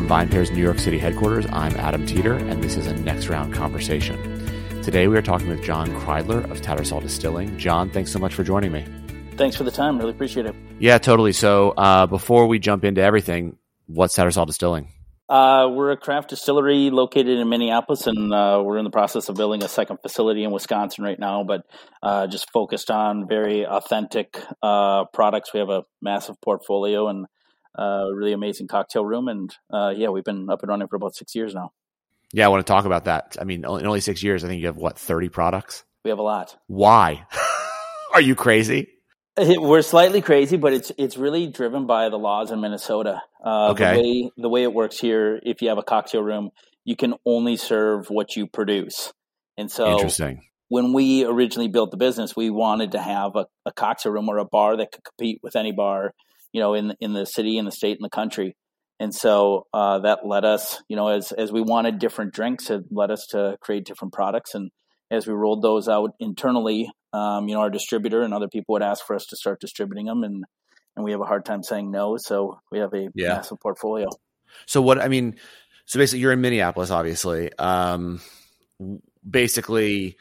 From VinePair's New York City headquarters, I'm Adam Teeter, and this is a next round conversation. Today we are talking with John Kreidler of Tattersall Distilling. John, thanks so much for joining me. Thanks for the time. Really appreciate it. Yeah, totally. So uh, before we jump into everything, what's Tattersall Distilling? Uh, we're a craft distillery located in Minneapolis, and uh, we're in the process of building a second facility in Wisconsin right now. But uh, just focused on very authentic uh, products. We have a massive portfolio and uh, really amazing cocktail room, and uh, yeah, we've been up and running for about six years now. Yeah, I want to talk about that. I mean, in only six years, I think you have what thirty products. We have a lot. Why? Are you crazy? We're slightly crazy, but it's it's really driven by the laws in Minnesota. Uh, okay. The way, the way it works here, if you have a cocktail room, you can only serve what you produce. And so, interesting. When we originally built the business, we wanted to have a, a cocktail room or a bar that could compete with any bar, you know, in in the city, in the state, in the country. And so uh, that led us, you know, as as we wanted different drinks, it led us to create different products. And as we rolled those out internally, um, you know, our distributor and other people would ask for us to start distributing them, and and we have a hard time saying no. So we have a yeah. massive portfolio. So what I mean, so basically, you're in Minneapolis, obviously. Um, basically,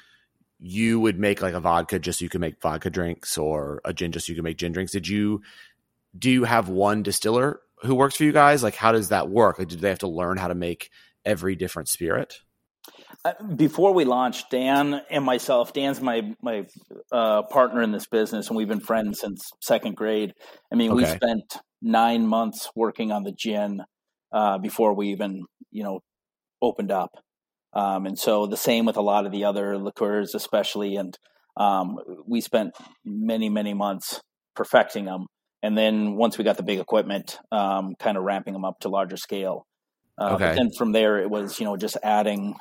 you would make like a vodka just so you can make vodka drinks, or a gin just so you can make gin drinks. Did you? Do you have one distiller who works for you guys? Like, how does that work? Like, do they have to learn how to make every different spirit? Uh, before we launched, Dan and myself, Dan's my my uh, partner in this business, and we've been friends since second grade. I mean, okay. we spent nine months working on the gin uh, before we even, you know, opened up. Um, and so the same with a lot of the other liqueurs, especially. And um, we spent many, many months perfecting them. And then once we got the big equipment, um, kind of ramping them up to larger scale. Uh, okay. But then from there, it was you know just adding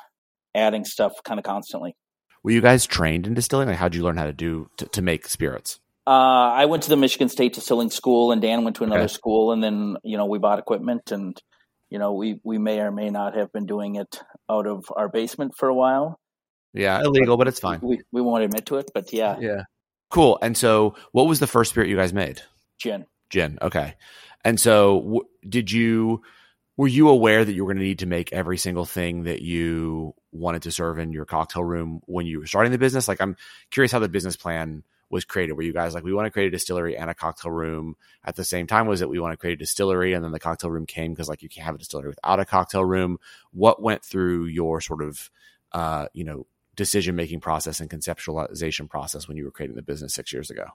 adding stuff kind of constantly. Were you guys trained in distilling? Like, how did you learn how to do to, to make spirits? Uh, I went to the Michigan State Distilling School, and Dan went to another okay. school, and then you know we bought equipment, and you know we we may or may not have been doing it out of our basement for a while. Yeah, illegal, but, but it's fine. We we won't admit to it, but yeah, yeah, cool. And so, what was the first spirit you guys made? Gin. Gin. Okay. And so, w- did you? were you aware that you were going to need to make every single thing that you wanted to serve in your cocktail room when you were starting the business? Like, I'm curious how the business plan was created. Were you guys like, we want to create a distillery and a cocktail room at the same time? Was it we want to create a distillery and then the cocktail room came because like you can't have a distillery without a cocktail room? What went through your sort of, uh, you know, decision making process and conceptualization process when you were creating the business six years ago?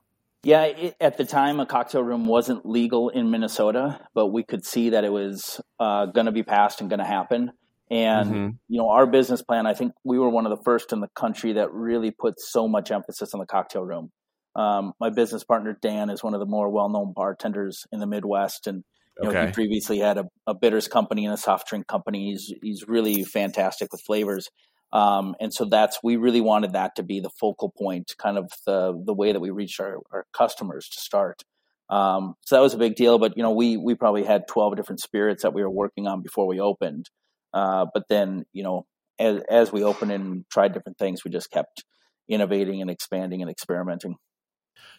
Yeah, it, at the time, a cocktail room wasn't legal in Minnesota, but we could see that it was uh, going to be passed and going to happen. And mm-hmm. you know, our business plan, I think we were one of the first in the country that really put so much emphasis on the cocktail room. Um, my business partner Dan is one of the more well-known bartenders in the Midwest, and you know, he previously had a, a bitters company and a soft drink company. He's he's really fantastic with flavors. Um, and so that's we really wanted that to be the focal point, kind of the the way that we reached our, our customers to start. Um, so that was a big deal. But you know, we we probably had twelve different spirits that we were working on before we opened. Uh, but then you know, as as we opened and tried different things, we just kept innovating and expanding and experimenting.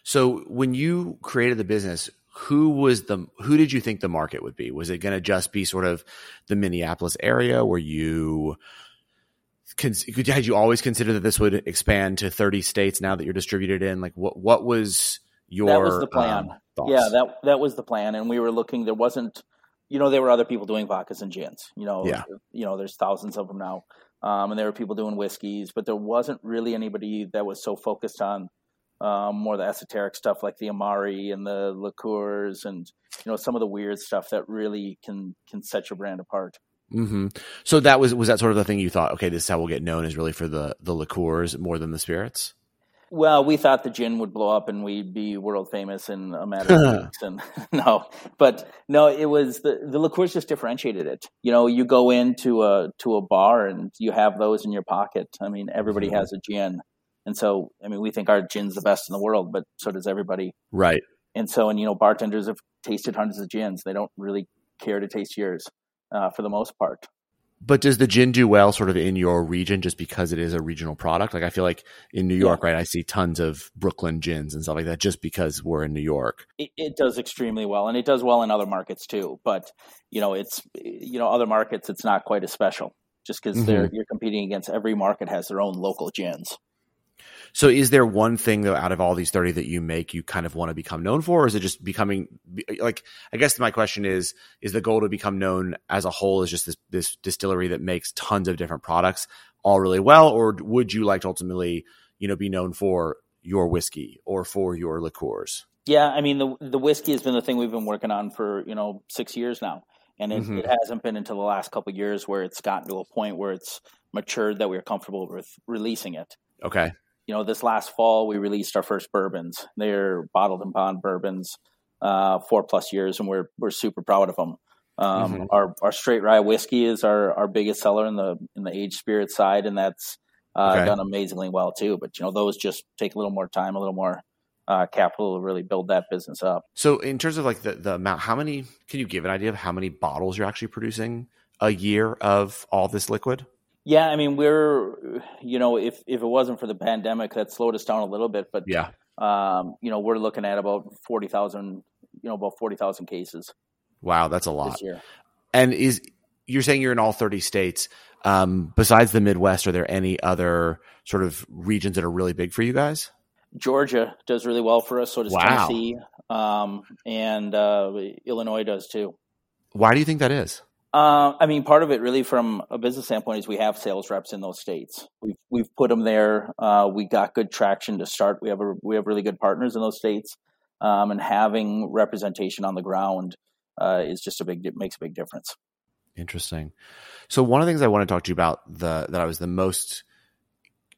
So when you created the business, who was the who did you think the market would be? Was it going to just be sort of the Minneapolis area? Were you had you always considered that this would expand to 30 states now that you're distributed in? Like what, what was your, that was the plan. Um, yeah, that, that was the plan. And we were looking, there wasn't, you know, there were other people doing vodkas and gins, you know, yeah. you know, there's thousands of them now. Um, and there were people doing whiskeys, but there wasn't really anybody that was so focused on um, more the esoteric stuff like the amari and the liqueurs and you know some of the weird stuff that really can can set your brand apart. Mm-hmm. So that was was that sort of the thing you thought? Okay, this is how we'll get known is really for the the liqueurs more than the spirits. Well, we thought the gin would blow up and we'd be world famous in a matter of weeks. And no, but no, it was the the liqueurs just differentiated it. You know, you go into a to a bar and you have those in your pocket. I mean, everybody mm-hmm. has a gin, and so I mean, we think our gin's the best in the world, but so does everybody. Right. And so, and you know, bartenders have tasted hundreds of gins. They don't really care to taste yours uh, for the most part. But does the gin do well sort of in your region just because it is a regional product? Like I feel like in New York, yeah. right, I see tons of Brooklyn gins and stuff like that just because we're in New York. It, it, does extremely well and it does well in other markets too. But, you know, it's, you know, other markets, it's not quite as special just because mm-hmm. you're competing against every market has their own local gins. So is there one thing though out of all these 30 that you make you kind of want to become known for or is it just becoming like I guess my question is is the goal to become known as a whole as just this this distillery that makes tons of different products all really well or would you like to ultimately you know be known for your whiskey or for your liqueurs? Yeah, I mean the the whiskey has been the thing we've been working on for, you know, 6 years now. And it, mm-hmm. it hasn't been until the last couple years where it's gotten to a point where it's matured that we're comfortable with releasing it. Okay you know, this last fall we released our first bourbons. They're bottled in bond bourbons, uh, four plus years, and we're we're super proud of them. Um, mm-hmm. Our our straight rye whiskey is our, our biggest seller in the in the aged spirit side, and that's uh, okay. done amazingly well too. But you know, those just take a little more time, a little more uh, capital to really build that business up. So, in terms of like the the amount, how many can you give an idea of how many bottles you're actually producing a year of all this liquid? Yeah, I mean, we're you know, if if it wasn't for the pandemic, that slowed us down a little bit. But yeah, um, you know, we're looking at about forty thousand, you know, about forty thousand cases. Wow, that's a lot. And is you're saying you're in all thirty states? Um, besides the Midwest, are there any other sort of regions that are really big for you guys? Georgia does really well for us. So does wow. Tennessee, um, and uh, Illinois does too. Why do you think that is? Uh, I mean, part of it really from a business standpoint is we have sales reps in those states. We've we've put them there. Uh, we got good traction to start. We have a, we have really good partners in those states, um, and having representation on the ground uh, is just a big it makes a big difference. Interesting. So one of the things I want to talk to you about the that I was the most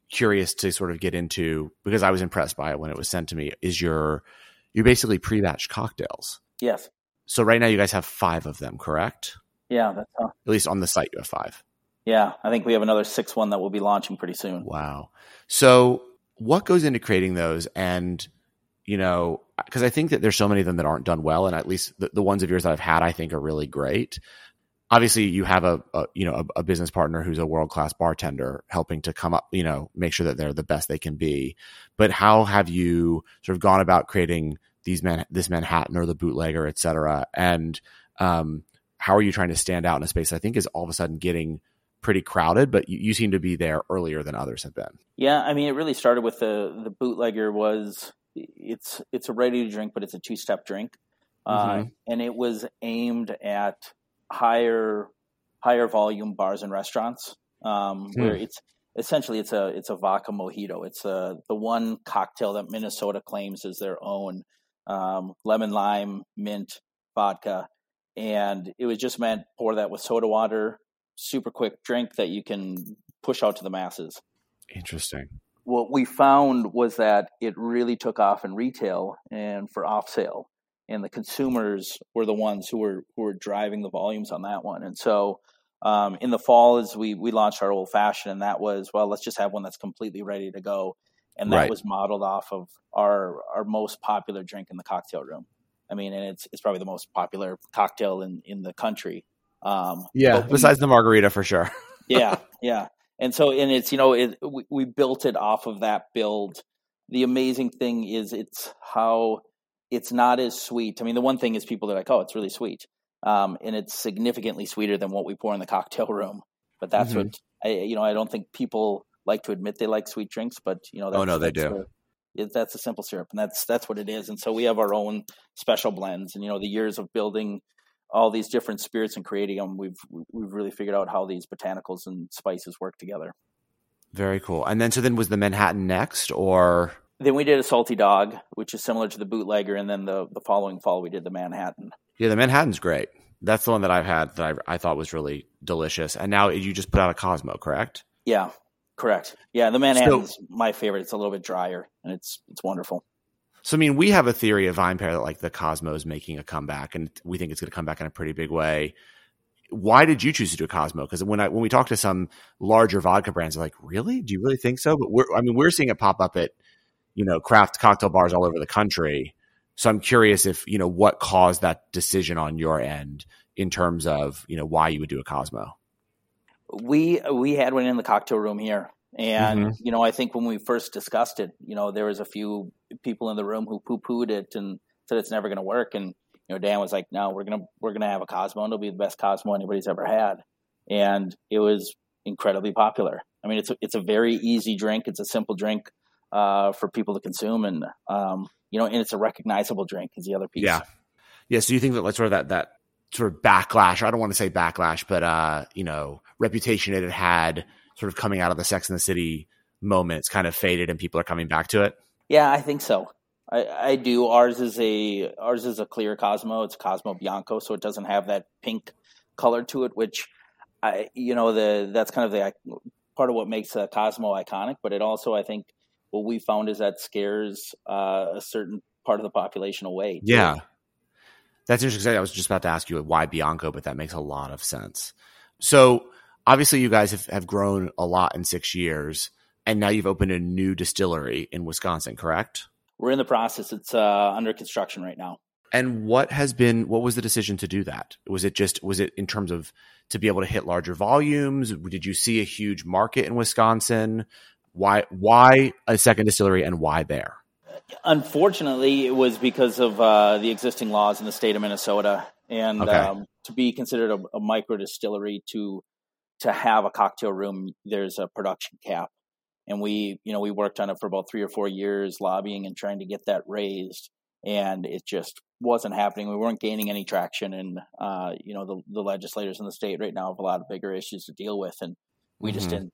curious to sort of get into because I was impressed by it when it was sent to me is your you basically pre-batch cocktails. Yes. So right now you guys have five of them, correct? Yeah, that's At least on the site, you have five. Yeah, I think we have another six one that we'll be launching pretty soon. Wow. So, what goes into creating those? And you know, because I think that there's so many of them that aren't done well, and at least the, the ones of yours that I've had, I think are really great. Obviously, you have a, a you know a, a business partner who's a world class bartender helping to come up, you know, make sure that they're the best they can be. But how have you sort of gone about creating these man this Manhattan or the bootlegger, et cetera? And um, how are you trying to stand out in a space I think is all of a sudden getting pretty crowded, but you, you, seem to be there earlier than others have been. Yeah, I mean, it really started with the the bootlegger was it's it's a ready to drink, but it's a two step drink, uh, mm-hmm. uh, and it was aimed at higher higher volume bars and restaurants um, hmm. where it's essentially it's a it's a vodka mojito. It's a, uh, the one cocktail that Minnesota claims is their own um, lemon lime mint vodka and it was just meant pour that with soda water, super quick drink that you can push out to the masses. Interesting. What we found was that it really took off in retail and for off sale, and the consumers were the ones who were who were driving the volumes on that one. And so, um, in the fall, as we we launched our old fashioned, and that was well, let's just have one that's completely ready to go, and that right. was modeled off of our our most popular drink in the cocktail room. I mean, and it's it's probably the most popular cocktail in in the country. Um, yeah, besides the margarita for sure. yeah, yeah, and so and it's you know it, we, we built it off of that build. The amazing thing is it's how it's not as sweet. I mean, the one thing is people are like, oh, it's really sweet, um, and it's significantly sweeter than what we pour in the cocktail room. But that's mm-hmm. what I, you know. I don't think people like to admit they like sweet drinks, but you know, oh no, they do it, that's a simple syrup, and that's that's what it is. And so we have our own special blends, and you know the years of building all these different spirits and creating them, we've we've really figured out how these botanicals and spices work together. Very cool. And then so then was the Manhattan next, or then we did a salty dog, which is similar to the bootlegger, and then the the following fall we did the Manhattan. Yeah, the Manhattan's great. That's the one that I've had that I, I thought was really delicious. And now you just put out a Cosmo, correct? Yeah, Correct. Yeah, the Manhattan's so, my favorite. It's a little bit drier and it's it's wonderful. So I mean, we have a theory of VinePair that like the Cosmo is making a comeback, and we think it's going to come back in a pretty big way. Why did you choose to do a Cosmo? Because when I when we talk to some larger vodka brands, they're like, "Really? Do you really think so?" But we're I mean, we're seeing it pop up at you know craft cocktail bars all over the country. So I'm curious if you know what caused that decision on your end in terms of you know why you would do a Cosmo. We we had one in the cocktail room here, and mm-hmm. you know, I think when we first discussed it, you know, there was a few people in the room who poo pooed it and said it's never going to work. And you know, Dan was like, "No, we're gonna we're gonna have a Cosmo, and it'll be the best Cosmo anybody's ever had." And it was incredibly popular. I mean, it's a, it's a very easy drink. It's a simple drink uh, for people to consume, and um, you know, and it's a recognizable drink. Is the other piece? Yeah, yeah. So you think that like sort of that that sort of backlash? I don't want to say backlash, but uh, you know, reputation it had had sort of coming out of the Sex and the City moments kind of faded, and people are coming back to it. Yeah, I think so. I, I do. Ours is a ours is a clear Cosmo. It's Cosmo Bianco, so it doesn't have that pink color to it, which I you know the that's kind of the part of what makes a Cosmo iconic. But it also, I think, what we found is that scares uh, a certain part of the population away. Yeah, that's interesting. I was just about to ask you why Bianco, but that makes a lot of sense. So obviously, you guys have, have grown a lot in six years, and now you've opened a new distillery in Wisconsin, correct? We're in the process. It's uh, under construction right now. And what has been what was the decision to do that? Was it just was it in terms of to be able to hit larger volumes? Did you see a huge market in Wisconsin? Why why a second distillery and why there? Unfortunately, it was because of uh, the existing laws in the state of Minnesota, and okay. um, to be considered a, a micro distillery to to have a cocktail room, there's a production cap. And we you know we worked on it for about three or four years lobbying and trying to get that raised. And it just wasn't happening. We weren't gaining any traction. And uh, you know the, the legislators in the state right now have a lot of bigger issues to deal with. And we mm-hmm. just didn't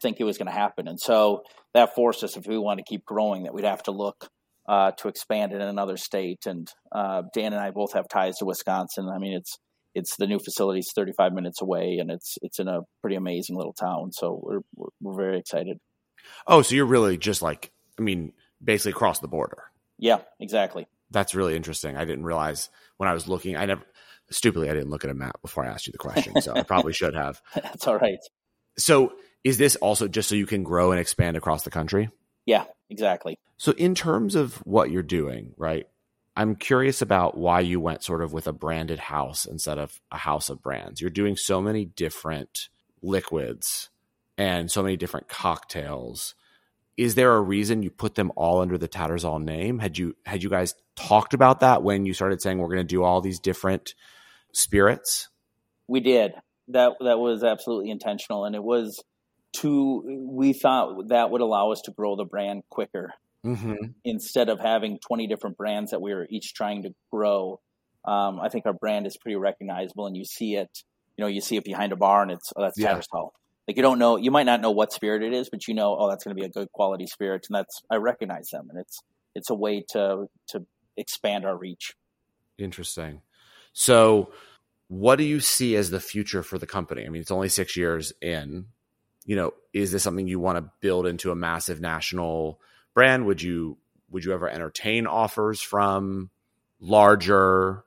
think it was going to happen and so that forced us if we want to keep growing that we'd have to look uh, to expand in another state and uh, dan and i both have ties to wisconsin i mean it's it's the new facility is 35 minutes away and it's it's in a pretty amazing little town so we're we're, we're very excited Oh, so you're really just like, I mean, basically across the border. Yeah, exactly. That's really interesting. I didn't realize when I was looking, I never, stupidly, I didn't look at a map before I asked you the question. So I probably should have. That's all right. So is this also just so you can grow and expand across the country? Yeah, exactly. So in terms of what you're doing, right? I'm curious about why you went sort of with a branded house instead of a house of brands. You're doing so many different liquids and so many different cocktails. Is there a reason you put them all under the Tattersall name? Had you had you guys talked about that when you started saying we're going to do all these different spirits? We did. That that was absolutely intentional, and it was to we thought that would allow us to grow the brand quicker mm-hmm. instead of having 20 different brands that we were each trying to grow um, i think our brand is pretty recognizable and you see it you know you see it behind a bar and it's oh, that's yeah. like you don't know, you might not know what spirit it is, but you know, oh, that's going to be a good quality spirit, and that's I recognize them, and it's it's a way to to expand our reach. Interesting. So, what do you see as the future for the company? I mean, it's only six years in. You know, is this something you want to build into a massive national brand? Would you would you ever entertain offers from larger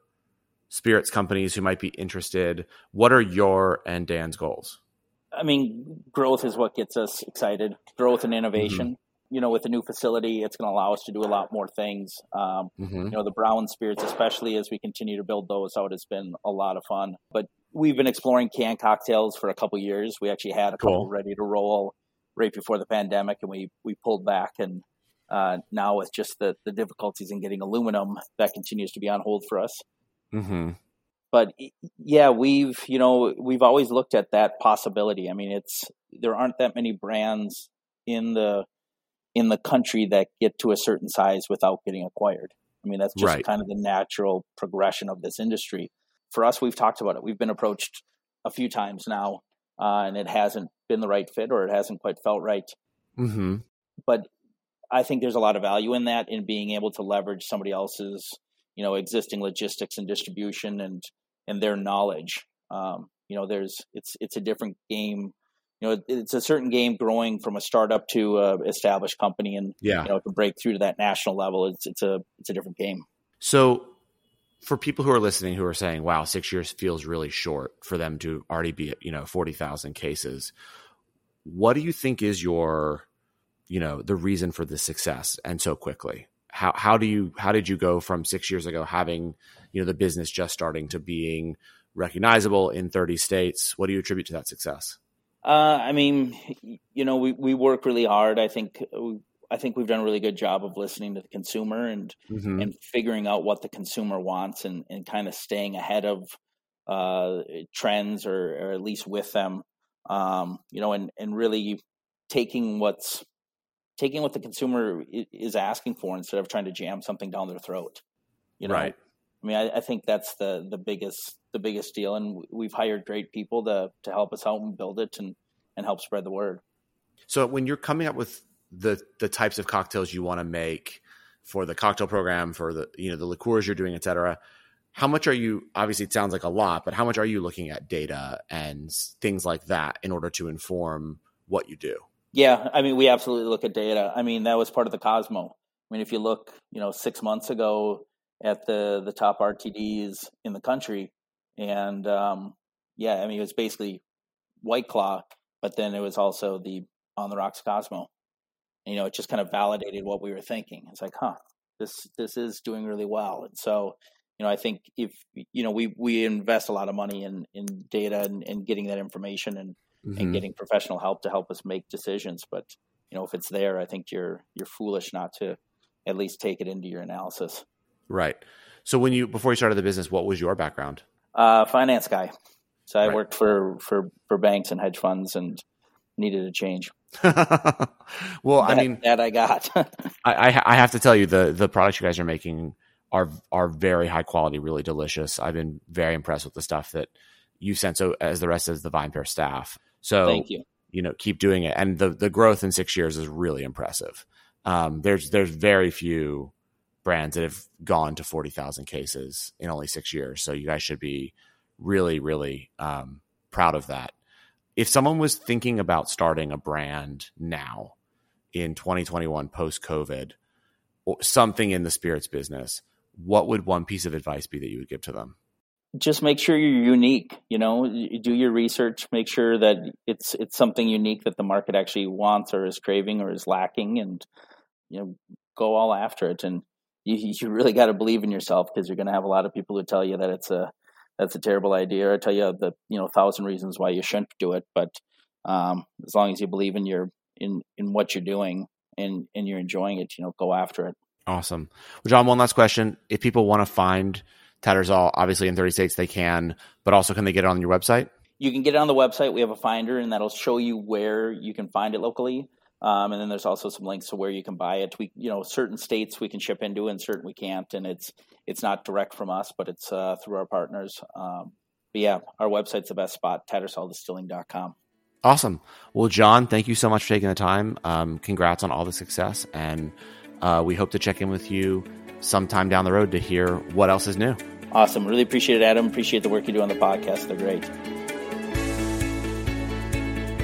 spirits companies who might be interested? What are your and Dan's goals? I mean, growth is what gets us excited. Growth and innovation. Mm-hmm. You know, with the new facility, it's going to allow us to do a lot more things. Um, mm-hmm. You know, the brown spirits, especially as we continue to build those out, has been a lot of fun. But we've been exploring canned cocktails for a couple years. We actually had a couple ready to roll right before the pandemic, and we we pulled back. And uh, now with just the the difficulties in getting aluminum, that continues to be on hold for us. Mm-hmm but yeah, we've you know we've always looked at that possibility. I mean, it's there aren't that many brands in the in the country that get to a certain size without getting acquired. I mean, that's just right. kind of the natural progression of this industry. For us, we've talked about it. We've been approached a few times now, uh, and it hasn't been the right fit or it hasn't quite felt right. Mm-hmm. But I think there's a lot of value in that in being able to leverage somebody else's you know existing logistics and distribution and and their knowledge. Um, you know, there's it's it's a different game. You know, it's a certain game growing from a startup to a established company, and yeah. you know, to break through to that national level, it's it's a it's a different game. So, for people who are listening who are saying, "Wow, six years feels really short for them to already be you know forty thousand cases," what do you think is your you know the reason for the success and so quickly? How how do you how did you go from six years ago having you know the business just starting to being recognizable in 30 states what do you attribute to that success Uh, I mean, you know, we, we work really hard. I think I think we've done a really good job of listening to the consumer and mm-hmm. and figuring out what the consumer wants and, and kind of staying ahead of uh, trends or, or, at least with them. Um, you know, and and really taking what's taking what the consumer is asking for instead of trying to jam something down their throat. You know, right. I mean, I, I, think that's the the biggest the biggest deal, and we've hired great people to to help us out and build it and and help spread the word. So when you're coming up with the the types of cocktails you want to make for the cocktail program, for the you know the liqueurs you're doing, et cetera, how much are you? Obviously, it sounds like a lot, but how much are you looking at data and things like that in order to inform what you do? Yeah, I mean, we absolutely look at data. I mean, that was part of the Cosmo. I mean, if you look, you know, six months ago, at the the top RTDs in the country, and um, yeah, I mean it was basically White Claw, but then it was also the On the Rocks Cosmo. You know, it just kind of validated what we were thinking. It's like, huh, this this is doing really well, and so you know, I think if you know we we invest a lot of money in in data and, and getting that information and mm-hmm. and getting professional help to help us make decisions, but you know, if it's there, I think you're you're foolish not to at least take it into your analysis. Right. So when you before you started the business, what was your background? Uh, finance guy. So I right. worked for for for banks and hedge funds and needed a change. well, that, I mean that I got. I, I have to tell you the the products you guys are making are are very high quality, really delicious. I've been very impressed with the stuff that you sent. So as the rest of the VinePair staff. So thank you. You know, keep doing it, and the the growth in six years is really impressive. Um, there's there's very few brands that have gone to 40,000 cases in only six years. So you guys should be really, really um, proud of that. If someone was thinking about starting a brand now in 2021 post COVID, or something in the spirits business, what would one piece of advice be that you would give to them? Just make sure you're unique. You know, do your research. Make sure that it's it's something unique that the market actually wants or is craving or is lacking, and you know, go all after it. And you, you really got to believe in yourself because you're going to have a lot of people who tell you that it's a that's a terrible idea. I tell you the you know thousand reasons why you shouldn't do it but um, as long as you believe in your in in what you're doing and and you're enjoying it you know go after it. Awesome. Well john one last question. If people want to find tattersall obviously in 30 states they can but also can they get it on your website? You can get it on the website. We have a finder and that'll show you where you can find it locally um, and then there's also some links to where you can buy it. We, you know, certain states we can ship into, and certain we can't, and it's it's not direct from us, but it's uh, through our partners. Um, but yeah, our website's the best spot: tattersalldistilling.com. Awesome. Well, John, thank you so much for taking the time. Um, congrats on all the success, and uh, we hope to check in with you sometime down the road to hear what else is new. Awesome. Really appreciate it, Adam. Appreciate the work you do on the podcast. They're great.